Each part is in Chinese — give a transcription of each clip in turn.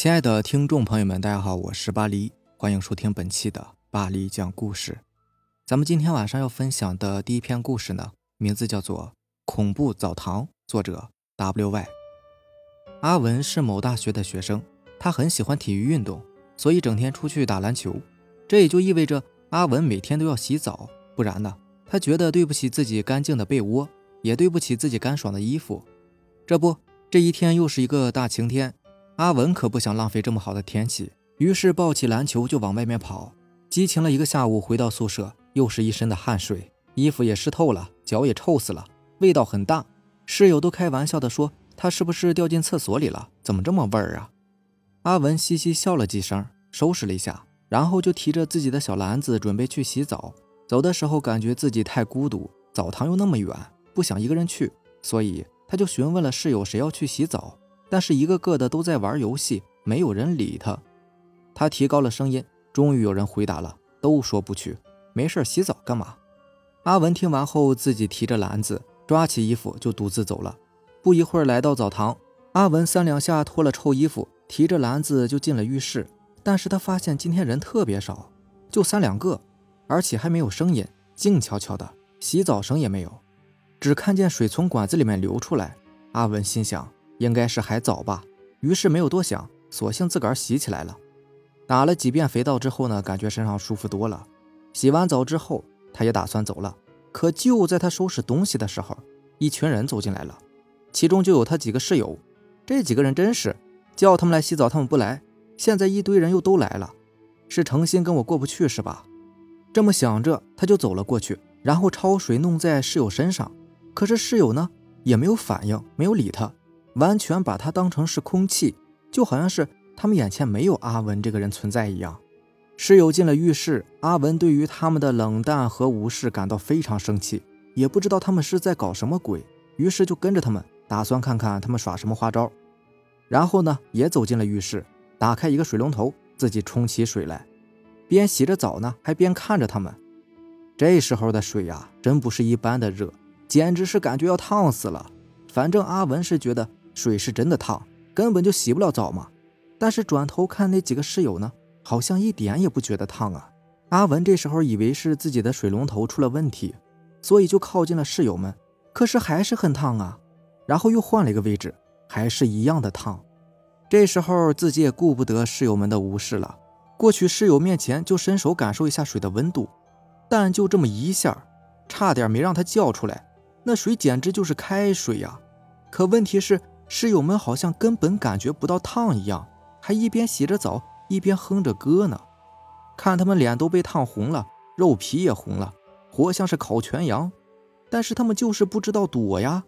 亲爱的听众朋友们，大家好，我是巴黎，欢迎收听本期的巴黎讲故事。咱们今天晚上要分享的第一篇故事呢，名字叫做《恐怖澡堂》，作者 W.Y。阿文是某大学的学生，他很喜欢体育运动，所以整天出去打篮球。这也就意味着阿文每天都要洗澡，不然呢，他觉得对不起自己干净的被窝，也对不起自己干爽的衣服。这不，这一天又是一个大晴天。阿文可不想浪费这么好的天气，于是抱起篮球就往外面跑。激情了一个下午，回到宿舍又是一身的汗水，衣服也湿透了，脚也臭死了，味道很大。室友都开玩笑的说他是不是掉进厕所里了？怎么这么味儿啊？阿文嘻嘻笑了几声，收拾了一下，然后就提着自己的小篮子准备去洗澡。走的时候感觉自己太孤独，澡堂又那么远，不想一个人去，所以他就询问了室友谁要去洗澡。但是一个个的都在玩游戏，没有人理他。他提高了声音，终于有人回答了，都说不去，没事洗澡干嘛？阿文听完后，自己提着篮子，抓起衣服就独自走了。不一会儿来到澡堂，阿文三两下脱了臭衣服，提着篮子就进了浴室。但是他发现今天人特别少，就三两个，而且还没有声音，静悄悄的，洗澡声也没有，只看见水从管子里面流出来。阿文心想。应该是还早吧，于是没有多想，索性自个儿洗起来了。打了几遍肥皂之后呢，感觉身上舒服多了。洗完澡之后，他也打算走了。可就在他收拾东西的时候，一群人走进来了，其中就有他几个室友。这几个人真是叫他们来洗澡，他们不来。现在一堆人又都来了，是诚心跟我过不去是吧？这么想着，他就走了过去，然后焯水弄在室友身上。可是室友呢，也没有反应，没有理他。完全把他当成是空气，就好像是他们眼前没有阿文这个人存在一样。室友进了浴室，阿文对于他们的冷淡和无视感到非常生气，也不知道他们是在搞什么鬼，于是就跟着他们，打算看看他们耍什么花招。然后呢，也走进了浴室，打开一个水龙头，自己冲起水来，边洗着澡呢，还边看着他们。这时候的水呀，真不是一般的热，简直是感觉要烫死了。反正阿文是觉得。水是真的烫，根本就洗不了澡嘛。但是转头看那几个室友呢，好像一点也不觉得烫啊。阿文这时候以为是自己的水龙头出了问题，所以就靠近了室友们，可是还是很烫啊。然后又换了一个位置，还是一样的烫。这时候自己也顾不得室友们的无视了，过去室友面前就伸手感受一下水的温度，但就这么一下，差点没让他叫出来。那水简直就是开水呀！可问题是。室友们好像根本感觉不到烫一样，还一边洗着澡一边哼着歌呢。看他们脸都被烫红了，肉皮也红了，活像是烤全羊。但是他们就是不知道躲呀。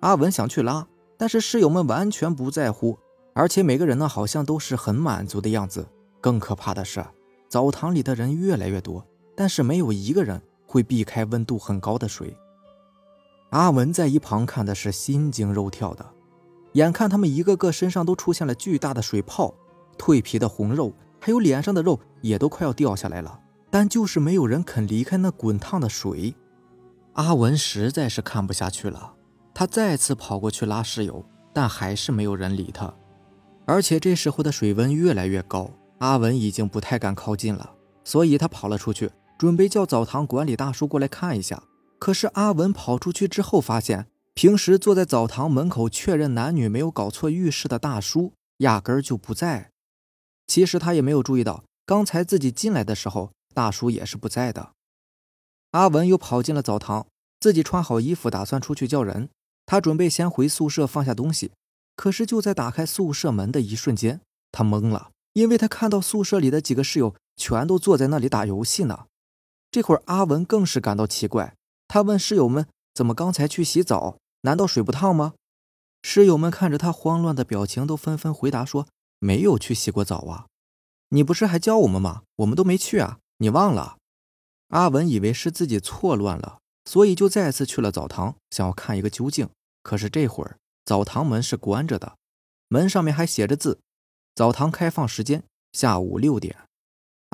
阿文想去拉，但是室友们完全不在乎，而且每个人呢好像都是很满足的样子。更可怕的是，澡堂里的人越来越多，但是没有一个人会避开温度很高的水。阿文在一旁看的是心惊肉跳的。眼看他们一个个身上都出现了巨大的水泡，蜕皮的红肉，还有脸上的肉也都快要掉下来了，但就是没有人肯离开那滚烫的水。阿文实在是看不下去了，他再次跑过去拉室友，但还是没有人理他。而且这时候的水温越来越高，阿文已经不太敢靠近了，所以他跑了出去，准备叫澡堂管理大叔过来看一下。可是阿文跑出去之后，发现。平时坐在澡堂门口确认男女没有搞错浴室的大叔，压根儿就不在。其实他也没有注意到，刚才自己进来的时候，大叔也是不在的。阿文又跑进了澡堂，自己穿好衣服，打算出去叫人。他准备先回宿舍放下东西，可是就在打开宿舍门的一瞬间，他懵了，因为他看到宿舍里的几个室友全都坐在那里打游戏呢。这会儿阿文更是感到奇怪，他问室友们：“怎么刚才去洗澡？”难道水不烫吗？室友们看着他慌乱的表情，都纷纷回答说：“没有去洗过澡啊！你不是还教我们吗？我们都没去啊！你忘了？”阿文以为是自己错乱了，所以就再次去了澡堂，想要看一个究竟。可是这会儿澡堂门是关着的，门上面还写着字：“澡堂开放时间下午六点。”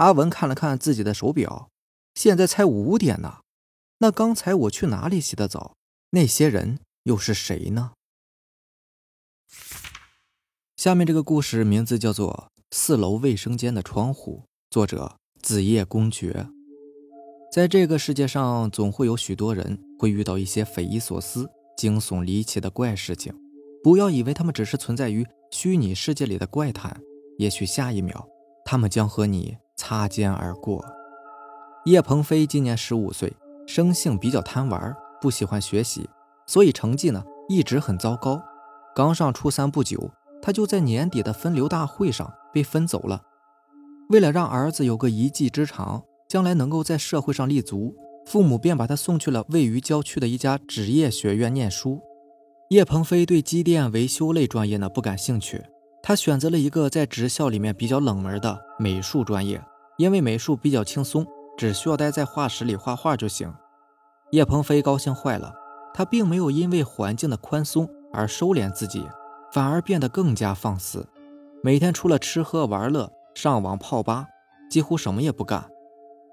阿文看了看自己的手表，现在才五点呢。那刚才我去哪里洗的澡？那些人？又是谁呢？下面这个故事名字叫做《四楼卫生间的窗户》，作者子夜公爵。在这个世界上，总会有许多人会遇到一些匪夷所思、惊悚离奇的怪事情。不要以为他们只是存在于虚拟世界里的怪谈，也许下一秒他们将和你擦肩而过。叶鹏飞今年十五岁，生性比较贪玩，不喜欢学习，所以成绩呢一直很糟糕。刚上初三不久，他就在年底的分流大会上被分走了。为了让儿子有个一技之长，将来能够在社会上立足，父母便把他送去了位于郊区的一家职业学院念书。叶鹏飞对机电维修类专业呢不感兴趣，他选择了一个在职校里面比较冷门的美术专业，因为美术比较轻松。只需要待在画室里画画就行。叶鹏飞高兴坏了，他并没有因为环境的宽松而收敛自己，反而变得更加放肆。每天除了吃喝玩乐、上网泡吧，几乎什么也不干。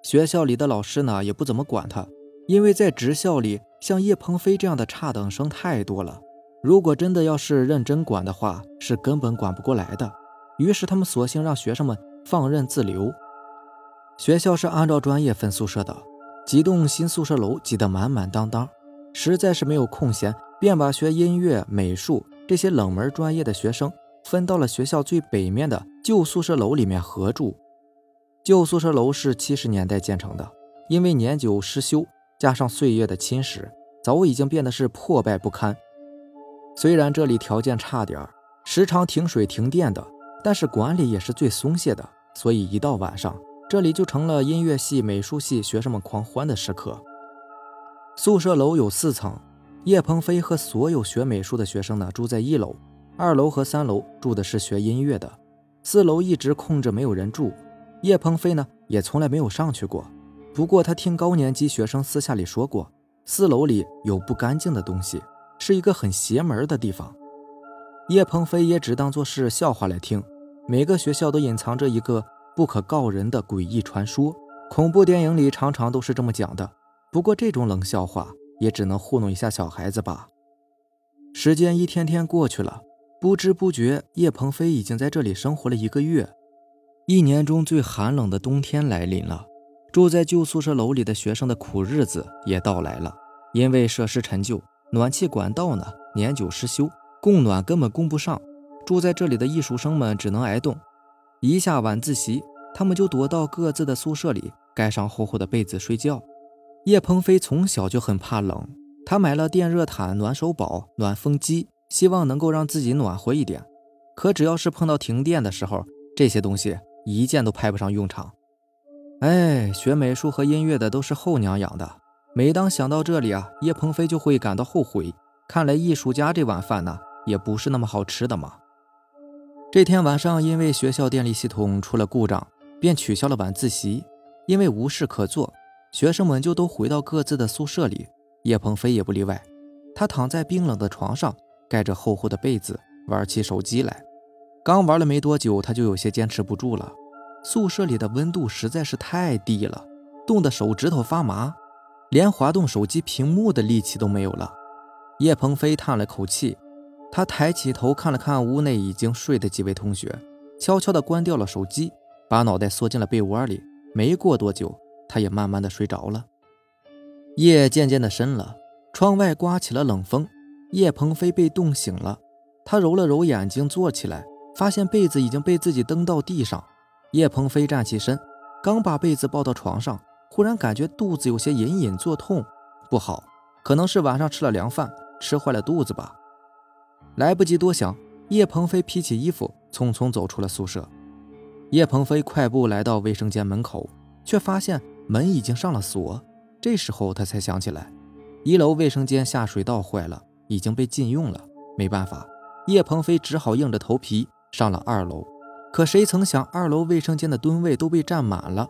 学校里的老师呢，也不怎么管他，因为在职校里，像叶鹏飞这样的差等生太多了。如果真的要是认真管的话，是根本管不过来的。于是他们索性让学生们放任自流。学校是按照专业分宿舍的，几栋新宿舍楼挤得满满当当，实在是没有空闲，便把学音乐、美术这些冷门专业的学生分到了学校最北面的旧宿舍楼里面合住。旧宿舍楼是七十年代建成的，因为年久失修，加上岁月的侵蚀，早已经变得是破败不堪。虽然这里条件差点时常停水停电的，但是管理也是最松懈的，所以一到晚上。这里就成了音乐系、美术系学生们狂欢的时刻。宿舍楼有四层，叶鹏飞和所有学美术的学生呢住在一楼，二楼和三楼住的是学音乐的，四楼一直空着没有人住。叶鹏飞呢也从来没有上去过，不过他听高年级学生私下里说过，四楼里有不干净的东西，是一个很邪门的地方。叶鹏飞也只当做是笑话来听，每个学校都隐藏着一个。不可告人的诡异传说，恐怖电影里常常都是这么讲的。不过这种冷笑话也只能糊弄一下小孩子吧。时间一天天过去了，不知不觉，叶鹏飞已经在这里生活了一个月。一年中最寒冷的冬天来临了，住在旧宿舍楼里的学生的苦日子也到来了。因为设施陈旧，暖气管道呢年久失修，供暖根本供不上，住在这里的艺术生们只能挨冻。一下晚自习，他们就躲到各自的宿舍里，盖上厚厚的被子睡觉。叶鹏飞从小就很怕冷，他买了电热毯、暖手宝、暖风机，希望能够让自己暖和一点。可只要是碰到停电的时候，这些东西一件都派不上用场。哎，学美术和音乐的都是后娘养的。每当想到这里啊，叶鹏飞就会感到后悔。看来艺术家这碗饭呢，也不是那么好吃的嘛。这天晚上，因为学校电力系统出了故障，便取消了晚自习。因为无事可做，学生们就都回到各自的宿舍里，叶鹏飞也不例外。他躺在冰冷的床上，盖着厚厚的被子，玩起手机来。刚玩了没多久，他就有些坚持不住了。宿舍里的温度实在是太低了，冻得手指头发麻，连滑动手机屏幕的力气都没有了。叶鹏飞叹了口气。他抬起头看了看屋内已经睡的几位同学，悄悄地关掉了手机，把脑袋缩进了被窝里。没过多久，他也慢慢的睡着了。夜渐渐的深了，窗外刮起了冷风。叶鹏飞被冻醒了，他揉了揉眼睛，坐起来，发现被子已经被自己蹬到地上。叶鹏飞站起身，刚把被子抱到床上，忽然感觉肚子有些隐隐作痛，不好，可能是晚上吃了凉饭，吃坏了肚子吧。来不及多想，叶鹏飞披起衣服，匆匆走出了宿舍。叶鹏飞快步来到卫生间门口，却发现门已经上了锁。这时候他才想起来，一楼卫生间下水道坏了，已经被禁用了。没办法，叶鹏飞只好硬着头皮上了二楼。可谁曾想，二楼卫生间的蹲位都被占满了。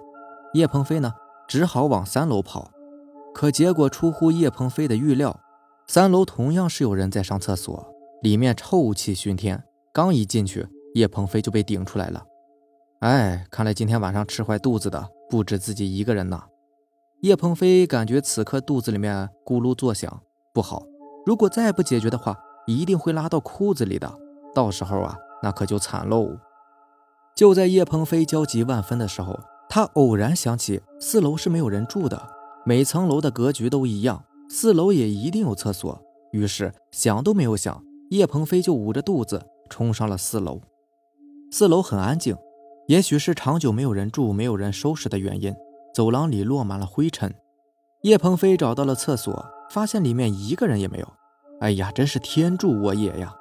叶鹏飞呢，只好往三楼跑。可结果出乎叶鹏飞的预料，三楼同样是有人在上厕所。里面臭气熏天，刚一进去，叶鹏飞就被顶出来了。哎，看来今天晚上吃坏肚子的不止自己一个人呐。叶鹏飞感觉此刻肚子里面咕噜作响，不好，如果再不解决的话，一定会拉到裤子里的。到时候啊，那可就惨喽。就在叶鹏飞焦急万分的时候，他偶然想起四楼是没有人住的，每层楼的格局都一样，四楼也一定有厕所。于是想都没有想，叶鹏飞就捂着肚子冲上了四楼。四楼很安静，也许是长久没有人住、没有人收拾的原因，走廊里落满了灰尘。叶鹏飞找到了厕所，发现里面一个人也没有。哎呀，真是天助我也呀！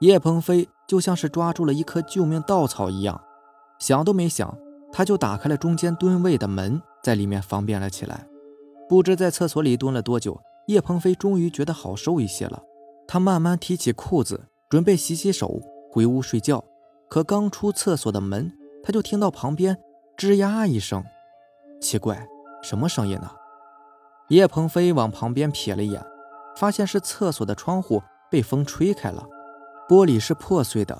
叶鹏飞就像是抓住了一颗救命稻草一样，想都没想，他就打开了中间蹲位的门，在里面方便了起来。不知在厕所里蹲了多久，叶鹏飞终于觉得好受一些了。他慢慢提起裤子，准备洗洗手，回屋睡觉。可刚出厕所的门，他就听到旁边吱呀一声，奇怪，什么声音呢？叶鹏飞往旁边瞥了一眼，发现是厕所的窗户被风吹开了，玻璃是破碎的，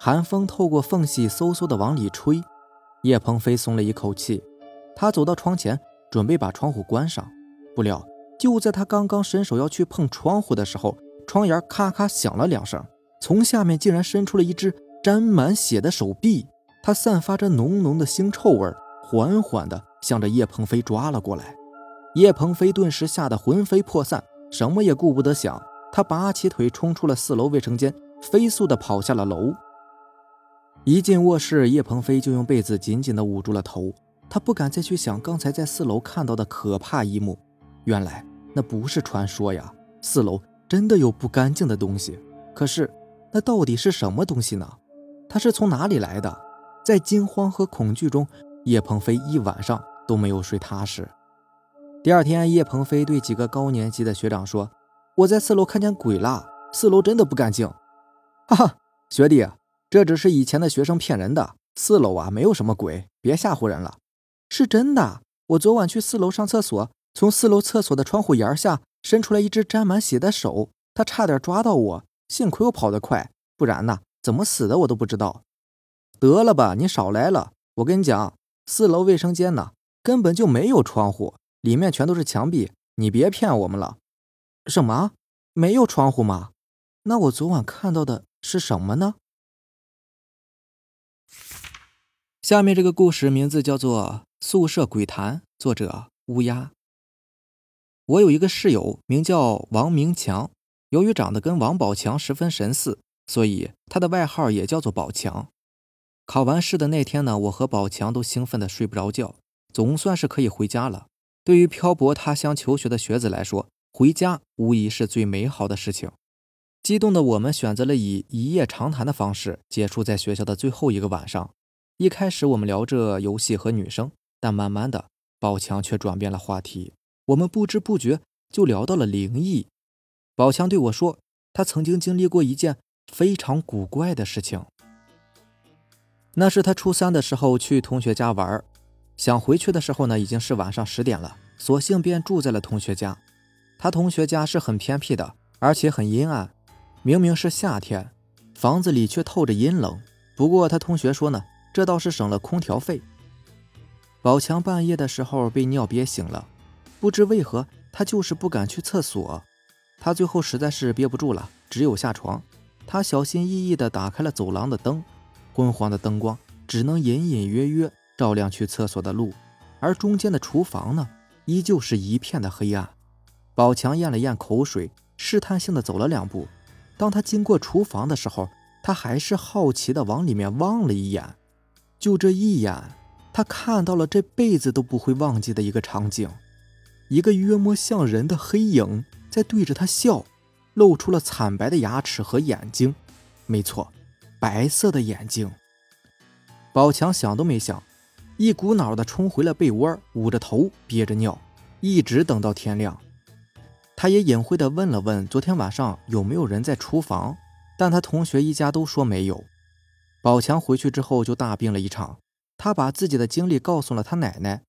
寒风透过缝隙嗖嗖的往里吹。叶鹏飞松了一口气，他走到窗前，准备把窗户关上。不料，就在他刚刚伸手要去碰窗户的时候，窗沿咔咔响了两声，从下面竟然伸出了一只沾满血的手臂，它散发着浓浓的腥臭味，缓缓地向着叶鹏飞抓了过来。叶鹏飞顿时吓得魂飞魄散，什么也顾不得想。他拔起腿冲出了四楼卫生间，飞速地跑下了楼。一进卧室，叶鹏飞就用被子紧紧地捂住了头，他不敢再去想刚才在四楼看到的可怕一幕。原来那不是传说呀，四楼真的有不干净的东西。可是那到底是什么东西呢？它是从哪里来的？在惊慌和恐惧中，叶鹏飞一晚上都没有睡踏实。第二天，叶鹏飞对几个高年级的学长说：“我在四楼看见鬼了，四楼真的不干净。”哈哈，学弟，这只是以前的学生骗人的，四楼啊没有什么鬼，别吓唬人了。是真的，我昨晚去四楼上厕所，从四楼厕所的窗户沿下伸出来一只沾满血的手，他差点抓到我，幸亏我跑得快，不然呢，怎么死的我都不知道。得了吧，你少来了，我跟你讲，四楼卫生间呢根本就没有窗户。里面全都是墙壁，你别骗我们了。什么？没有窗户吗？那我昨晚看到的是什么呢？下面这个故事名字叫做《宿舍鬼谈》，作者乌鸦。我有一个室友，名叫王明强。由于长得跟王宝强十分神似，所以他的外号也叫做宝强。考完试的那天呢，我和宝强都兴奋的睡不着觉，总算是可以回家了。对于漂泊他乡求学的学子来说，回家无疑是最美好的事情。激动的我们选择了以一夜长谈的方式结束在学校的最后一个晚上。一开始我们聊着游戏和女生，但慢慢的，宝强却转变了话题。我们不知不觉就聊到了灵异。宝强对我说，他曾经经历过一件非常古怪的事情。那是他初三的时候去同学家玩。想回去的时候呢，已经是晚上十点了，索性便住在了同学家。他同学家是很偏僻的，而且很阴暗。明明是夏天，房子里却透着阴冷。不过他同学说呢，这倒是省了空调费。宝强半夜的时候被尿憋醒了，不知为何他就是不敢去厕所。他最后实在是憋不住了，只有下床。他小心翼翼地打开了走廊的灯，昏黄的灯光只能隐隐约约。照亮去厕所的路，而中间的厨房呢，依旧是一片的黑暗。宝强咽了咽口水，试探性的走了两步。当他经过厨房的时候，他还是好奇的往里面望了一眼。就这一眼，他看到了这辈子都不会忘记的一个场景：一个约莫像人的黑影在对着他笑，露出了惨白的牙齿和眼睛。没错，白色的眼睛。宝强想都没想。一股脑的冲回了被窝，捂着头憋着尿，一直等到天亮。他也隐晦的问了问昨天晚上有没有人在厨房，但他同学一家都说没有。宝强回去之后就大病了一场，他把自己的经历告诉了他奶奶，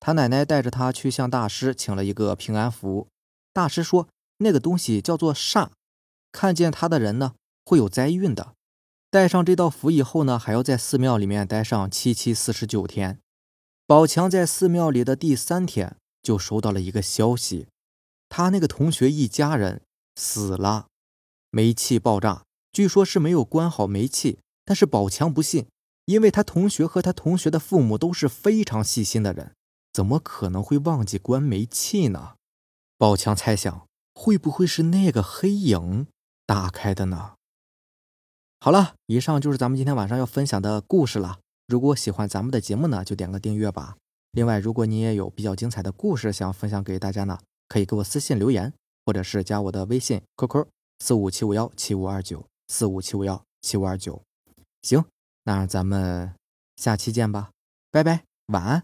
他奶奶带着他去向大师请了一个平安符。大师说那个东西叫做煞，看见他的人呢会有灾运的。带上这道符以后呢，还要在寺庙里面待上七七四十九天。宝强在寺庙里的第三天就收到了一个消息，他那个同学一家人死了，煤气爆炸，据说是没有关好煤气，但是宝强不信，因为他同学和他同学的父母都是非常细心的人，怎么可能会忘记关煤气呢？宝强猜想，会不会是那个黑影打开的呢？好了，以上就是咱们今天晚上要分享的故事了。如果喜欢咱们的节目呢，就点个订阅吧。另外，如果你也有比较精彩的故事想要分享给大家呢，可以给我私信留言，或者是加我的微信 QQ 四五七五幺七五二九四五七五幺七五二九。行，那咱们下期见吧，拜拜，晚安。